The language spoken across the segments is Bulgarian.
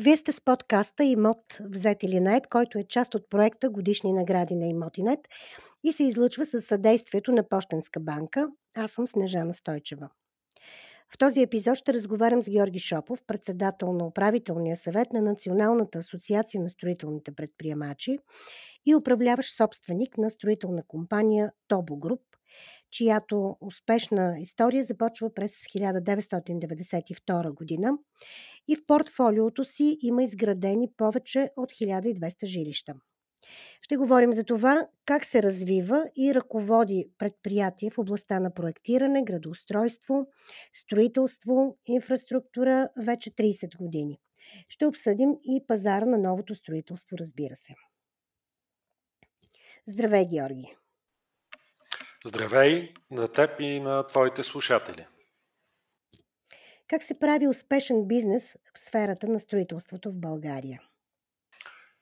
Вие сте с подкаста Имот взет или найт, който е част от проекта Годишни награди на Имотинет и се излъчва със съдействието на Пощенска банка. Аз съм Снежана Стойчева. В този епизод ще разговарям с Георги Шопов, председател на управителния съвет на Националната асоциация на строителните предприемачи и управляващ собственик на строителна компания Тобо Груп, чиято успешна история започва през 1992 година и в портфолиото си има изградени повече от 1200 жилища. Ще говорим за това как се развива и ръководи предприятие в областта на проектиране, градоустройство, строителство, инфраструктура вече 30 години. Ще обсъдим и пазара на новото строителство, разбира се. Здравей, Георги! Здравей на теб и на твоите слушатели! Как се прави успешен бизнес в сферата на строителството в България?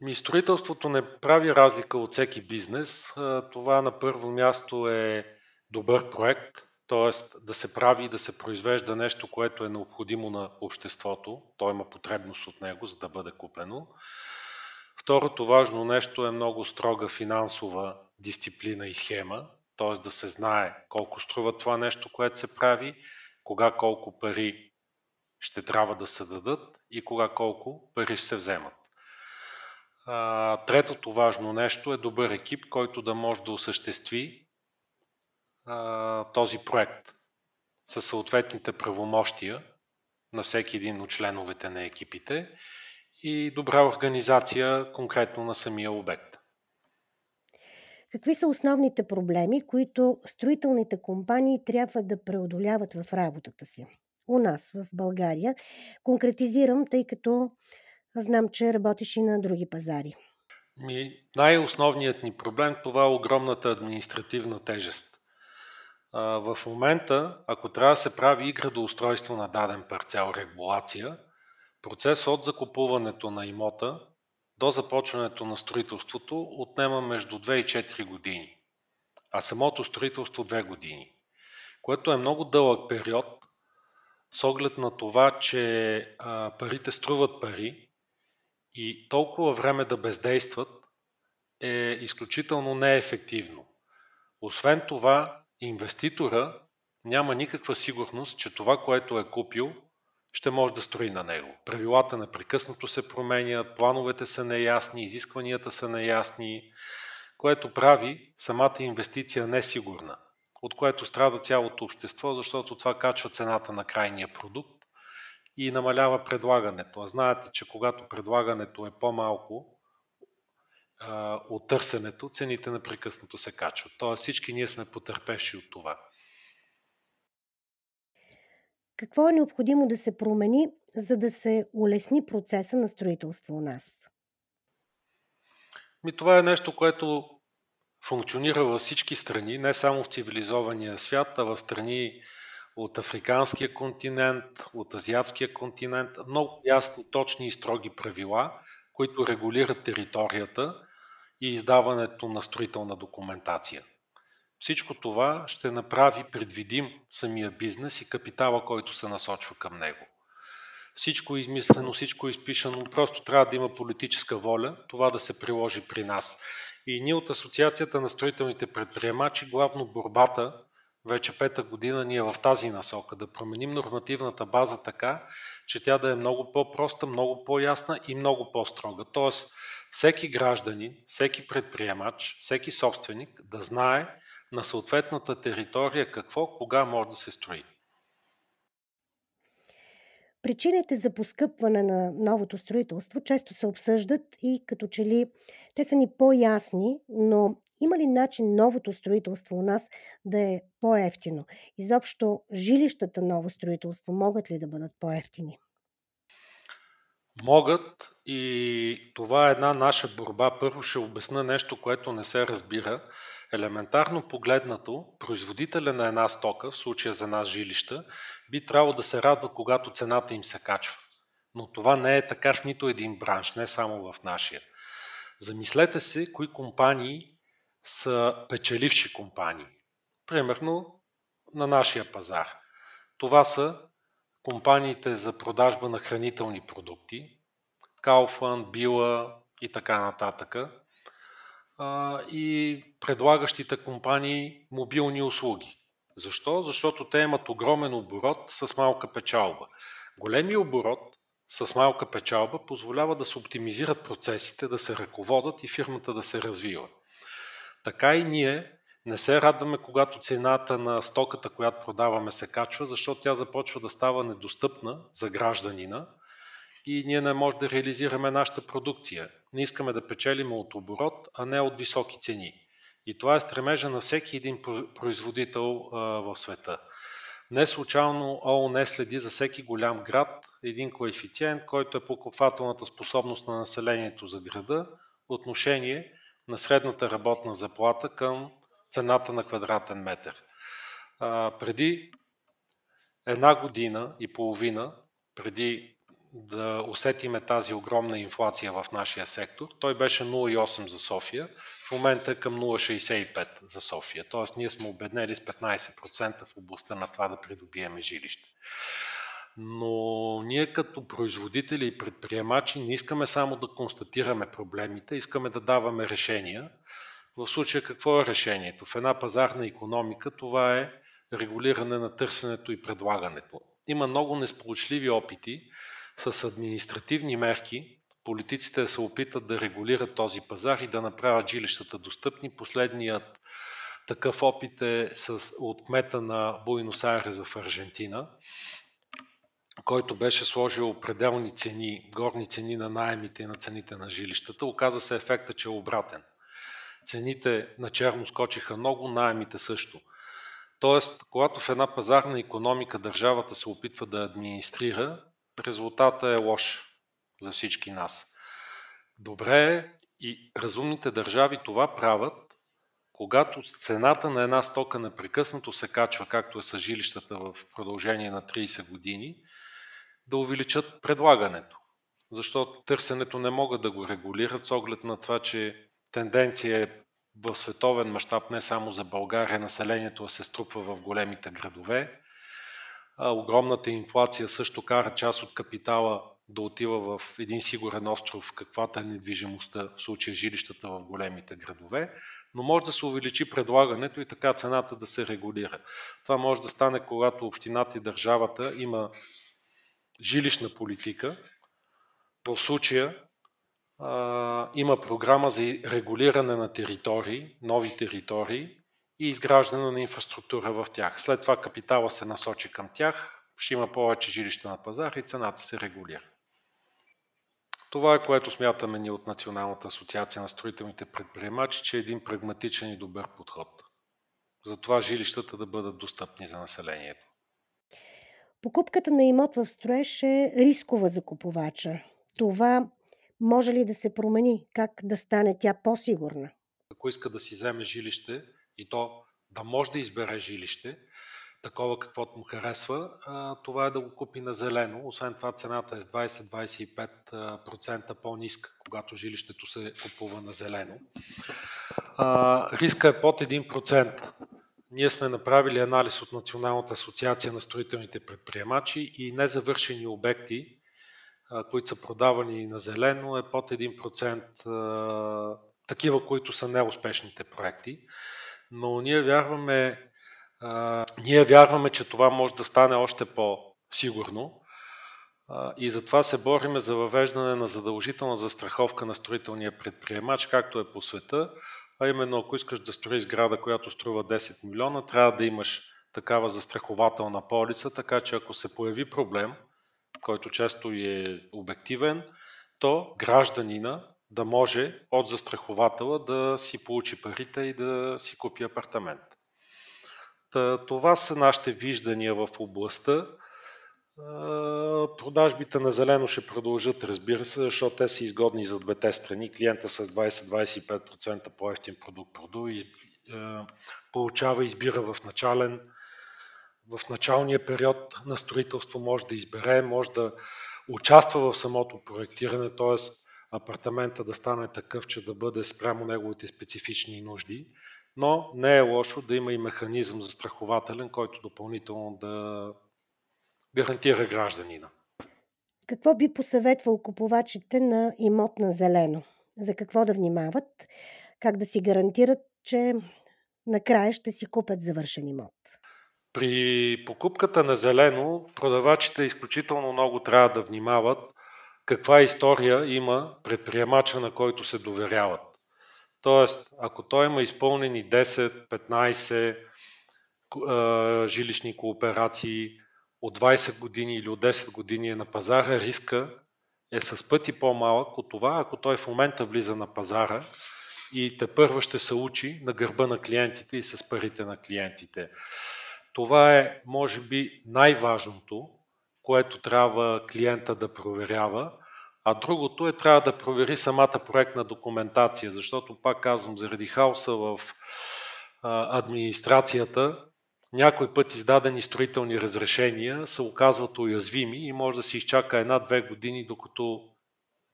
Ми, строителството не прави разлика от всеки бизнес. Това на първо място е добър проект, т.е. да се прави и да се произвежда нещо, което е необходимо на обществото. То има потребност от него, за да бъде купено. Второто важно нещо е много строга финансова дисциплина и схема, т.е. да се знае колко струва това нещо, което се прави, кога колко пари ще трябва да се дадат и кога колко пари ще се вземат. Третото важно нещо е добър екип, който да може да осъществи този проект със съответните правомощия на всеки един от членовете на екипите и добра организация конкретно на самия обект. Какви са основните проблеми, които строителните компании трябва да преодоляват в работата си? У нас, в България. Конкретизирам, тъй като знам, че работиш и на други пазари. Ми, най-основният ни проблем това е огромната административна тежест. А, в момента, ако трябва да се прави и градоустройство на даден парцел регулация, процес от закупуването на имота до започването на строителството отнема между 2 и 4 години, а самото строителство 2 години, което е много дълъг период с оглед на това, че а, парите струват пари и толкова време да бездействат е изключително неефективно. Освен това, инвеститора няма никаква сигурност, че това, което е купил, ще може да строи на него. Правилата непрекъснато се променят, плановете са неясни, изискванията са неясни, което прави самата инвестиция несигурна, от което страда цялото общество, защото това качва цената на крайния продукт и намалява предлагането. А знаете, че когато предлагането е по-малко а, от търсенето, цените непрекъснато се качват. Тоест всички ние сме потърпевши от това. Какво е необходимо да се промени, за да се улесни процеса на строителство у нас? Ми, това е нещо, което функционира във всички страни, не само в цивилизования свят, а в страни от африканския континент, от азиатския континент. Много ясни, точни и строги правила, които регулират територията и издаването на строителна документация. Всичко това ще направи предвидим самия бизнес и капитала, който се насочва към него. Всичко е измислено, всичко е изпишено, просто трябва да има политическа воля това да се приложи при нас. И ние от Асоциацията на строителните предприемачи, главно борбата, вече пета година ни е в тази насока, да променим нормативната база така, че тя да е много по-проста, много по-ясна и много по-строга. Тоест, всеки гражданин, всеки предприемач, всеки собственик да знае на съответната територия какво, кога може да се строи. Причините за поскъпване на новото строителство често се обсъждат и като че ли те са ни по-ясни, но има ли начин новото строителство у нас да е по-ефтино? Изобщо жилищата ново строителство могат ли да бъдат по-ефтини? Могат и това е една наша борба. Първо ще обясна нещо, което не се разбира. Елементарно погледнато, производителя на една стока, в случая за нас жилища, би трябвало да се радва, когато цената им се качва. Но това не е така в нито един бранш, не само в нашия. Замислете се, кои компании са печеливши компании. Примерно на нашия пазар. Това са компаниите за продажба на хранителни продукти, Kaufland, Била и така нататък. И предлагащите компании мобилни услуги. Защо? Защото те имат огромен оборот с малка печалба. Големи оборот с малка печалба позволява да се оптимизират процесите, да се ръководят и фирмата да се развива. Така и ние не се радваме, когато цената на стоката, която продаваме, се качва, защото тя започва да става недостъпна за гражданина и ние не можем да реализираме нашата продукция. Не искаме да печелим от оборот, а не от високи цени. И това е стремежа на всеки един производител в света. Не случайно ООН следи за всеки голям град един коефициент, който е покупателната способност на населението за града, отношение на средната работна заплата към цената на квадратен метър. А, преди една година и половина, преди да усетиме тази огромна инфлация в нашия сектор, той беше 0,8 за София, в момента е към 0,65 за София. Тоест ние сме обеднели с 15% в областта на това да придобиеме жилище. Но ние като производители и предприемачи не искаме само да констатираме проблемите, искаме да даваме решения. В случая какво е решението? В една пазарна економика това е регулиране на търсенето и предлагането. Има много несполучливи опити с административни мерки политиците се опитат да регулират този пазар и да направят жилищата достъпни. Последният такъв опит е с, от кмета на Буинос Айрес в Аржентина, който беше сложил пределни цени, горни цени на найемите и на цените на жилищата. Оказа се ефекта, че е обратен. Цените на черно скочиха много, найемите също. Тоест, когато в една пазарна економика държавата се опитва да администрира, резултата е лош за всички нас. Добре е и разумните държави това правят, когато цената на една стока непрекъснато се качва, както е с жилищата в продължение на 30 години, да увеличат предлагането. Защото търсенето не могат да го регулират с оглед на това, че тенденция е в световен мащаб не само за България, населението се струпва в големите градове. Огромната инфлация също кара част от капитала да отива в един сигурен остров, каквата е недвижимостта, в случая жилищата в големите градове, но може да се увеличи предлагането и така цената да се регулира. Това може да стане, когато общината и държавата има жилищна политика. В случая а, има програма за регулиране на територии, нови територии и изграждане на инфраструктура в тях. След това капитала се насочи към тях, ще има повече жилища на пазар и цената се регулира. Това е което смятаме ние от Националната асоциация на строителните предприемачи, че е един прагматичен и добър подход. Затова жилищата да бъдат достъпни за населението. Покупката на имот в строеж е рискова за купувача. Това може ли да се промени? Как да стане тя по-сигурна? Ако иска да си вземе жилище и то да може да избере жилище, такова каквото му харесва, това е да го купи на зелено. Освен това цената е с 20-25% по-ниска, когато жилището се купува на зелено. Риска е под 1%. Ние сме направили анализ от Националната асоциация на строителните предприемачи и незавършени обекти, които са продавани на зелено, е под 1% такива, които са неуспешните проекти. Но ние вярваме, ние вярваме, че това може да стане още по-сигурно. И затова се бориме за въвеждане на задължителна застраховка на строителния предприемач, както е по света, а именно ако искаш да строиш сграда, която струва 10 милиона, трябва да имаш такава застрахователна полица, така че ако се появи проблем, който често е обективен, то гражданина да може от застрахователя да си получи парите и да си купи апартамент. Това са нашите виждания в областта. Продажбите на зелено ще продължат, разбира се, защото те са изгодни за двете страни. Клиента с 20-25% по-ефтин продукт продува, получава, избира в начален, в началния период на строителство, може да избере, може да участва в самото проектиране, т.е. апартамента да стане такъв, че да бъде спрямо неговите специфични нужди но не е лошо да има и механизъм за страхователен, който допълнително да гарантира гражданина. Какво би посъветвал купувачите на имот на зелено? За какво да внимават? Как да си гарантират, че накрая ще си купят завършен имот? При покупката на зелено продавачите изключително много трябва да внимават каква история има предприемача, на който се доверяват. Тоест, ако той има изпълнени 10, 15 жилищни кооперации от 20 години или от 10 години е на пазара, риска е с пъти по-малък от това, ако той в момента влиза на пазара и те първа ще се учи на гърба на клиентите и с парите на клиентите. Това е, може би, най-важното, което трябва клиента да проверява, а другото е трябва да провери самата проектна документация, защото, пак казвам, заради хаоса в администрацията, някой път издадени строителни разрешения се оказват уязвими и може да се изчака една-две години, докато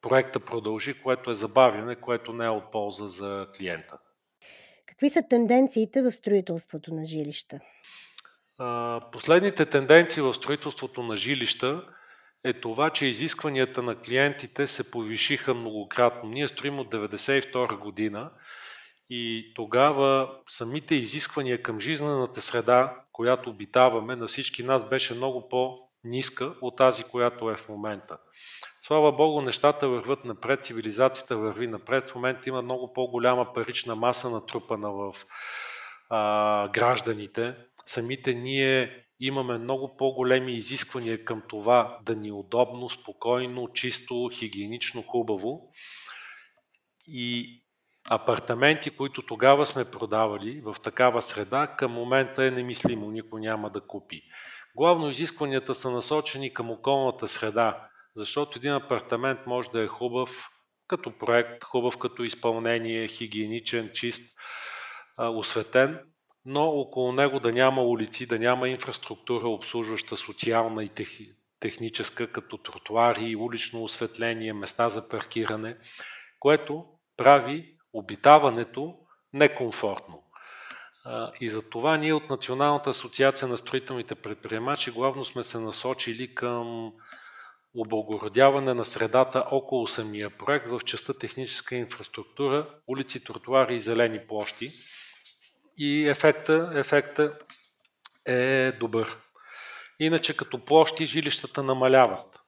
проекта продължи, което е забавяне, което не е от полза за клиента. Какви са тенденциите в строителството на жилища? Последните тенденции в строителството на жилища е това, че изискванията на клиентите се повишиха многократно. Ние строим от 1992 година и тогава самите изисквания към жизнената среда, която обитаваме, на всички нас беше много по-ниска от тази, която е в момента. Слава Богу, нещата върват напред, цивилизацията върви напред. В момента има много по-голяма парична маса натрупана в а, гражданите. Самите ние имаме много по-големи изисквания към това да ни е удобно, спокойно, чисто, хигиенично, хубаво. И апартаменти, които тогава сме продавали в такава среда, към момента е немислимо, никой няма да купи. Главно изискванията са насочени към околната среда, защото един апартамент може да е хубав като проект, хубав като изпълнение, хигиеничен, чист, осветен, но около него да няма улици, да няма инфраструктура, обслужваща социална и техническа, като тротуари, улично осветление, места за паркиране, което прави обитаването некомфортно. И за това ние от Националната асоциация на строителните предприемачи главно сме се насочили към облагородяване на средата около самия проект в частта техническа инфраструктура, улици, тротуари и зелени площи. И ефекта, ефекта е добър. Иначе като площи жилищата намаляват.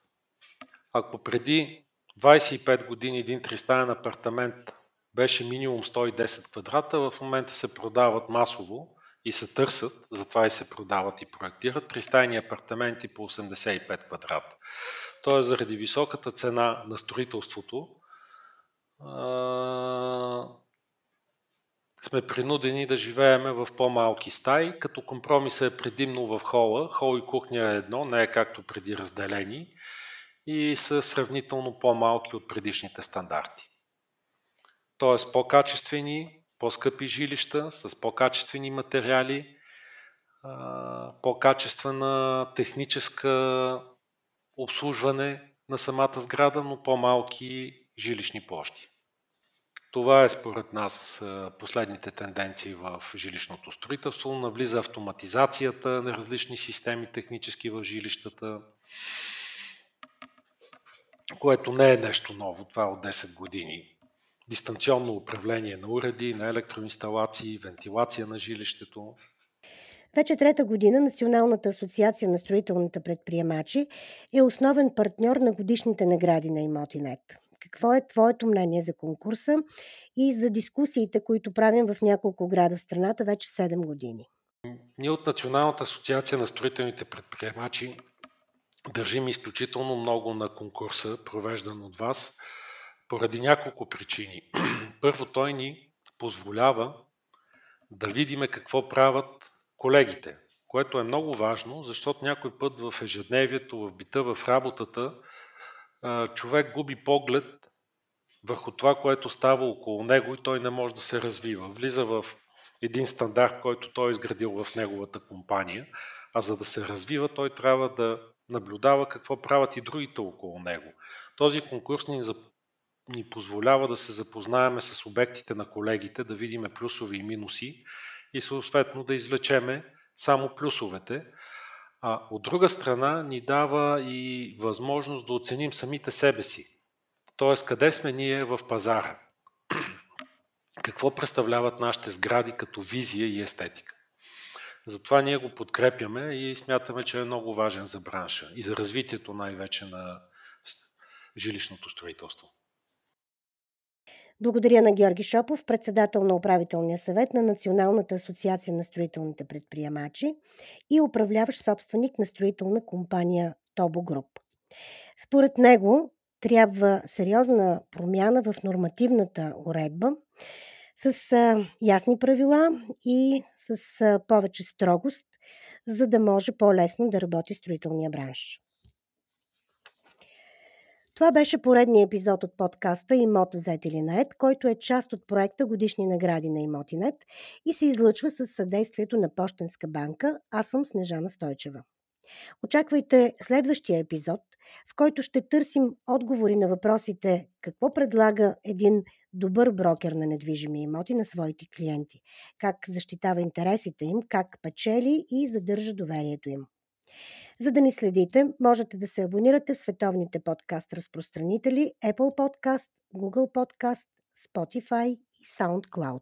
Ако преди 25 години един тристаен апартамент беше минимум 110 квадрата, в момента се продават масово и се търсят, затова и се продават и проектират тристайни апартаменти по 85 квадрата. Тоест, заради високата цена на строителството, сме принудени да живееме в по-малки стаи, като компромиса е предимно в хола. Хол и кухня е едно, не е както преди разделени и са сравнително по-малки от предишните стандарти. Тоест по-качествени, по-скъпи жилища с по-качествени материали, по-качествена техническа обслужване на самата сграда, но по-малки жилищни площи. Това е според нас последните тенденции в жилищното строителство. Навлиза автоматизацията на различни системи технически в жилищата, което не е нещо ново, това е от 10 години. Дистанционно управление на уреди, на електроинсталации, вентилация на жилището. Вече трета година Националната асоциация на строителните предприемачи е основен партньор на годишните награди на Имотинет. Какво е твоето мнение за конкурса и за дискусиите, които правим в няколко града в страната вече 7 години? Ние от Националната асоциация на строителните предприемачи държим изключително много на конкурса, провеждан от вас, поради няколко причини. Първо, той ни позволява да видим какво правят колегите, което е много важно, защото някой път в ежедневието, в бита, в работата, човек губи поглед върху това, което става около него и той не може да се развива. Влиза в един стандарт, който той е изградил в неговата компания, а за да се развива, той трябва да наблюдава какво правят и другите около него. Този конкурс ни, ни позволява да се запознаеме с обектите на колегите, да видим плюсови и минуси и съответно да извлечеме само плюсовете, а от друга страна ни дава и възможност да оценим самите себе си. Тоест, къде сме ние в пазара? Какво представляват нашите сгради като визия и естетика? Затова ние го подкрепяме и смятаме, че е много важен за бранша и за развитието най-вече на жилищното строителство. Благодаря на Георги Шопов, председател на управителния съвет на Националната асоциация на строителните предприемачи и управляващ собственик на строителна компания Тобо Груп. Според него трябва сериозна промяна в нормативната уредба с ясни правила и с повече строгост, за да може по-лесно да работи строителния бранш. Това беше поредният епизод от подкаста Имот взет или нет, който е част от проекта Годишни награди на Имотинет и се излъчва с съдействието на Пощенска банка. Аз съм Снежана Стойчева. Очаквайте следващия епизод, в който ще търсим отговори на въпросите какво предлага един добър брокер на недвижими имоти на своите клиенти, как защитава интересите им, как печели и задържа доверието им. За да ни следите, можете да се абонирате в световните подкаст разпространители Apple Podcast, Google Podcast, Spotify и SoundCloud.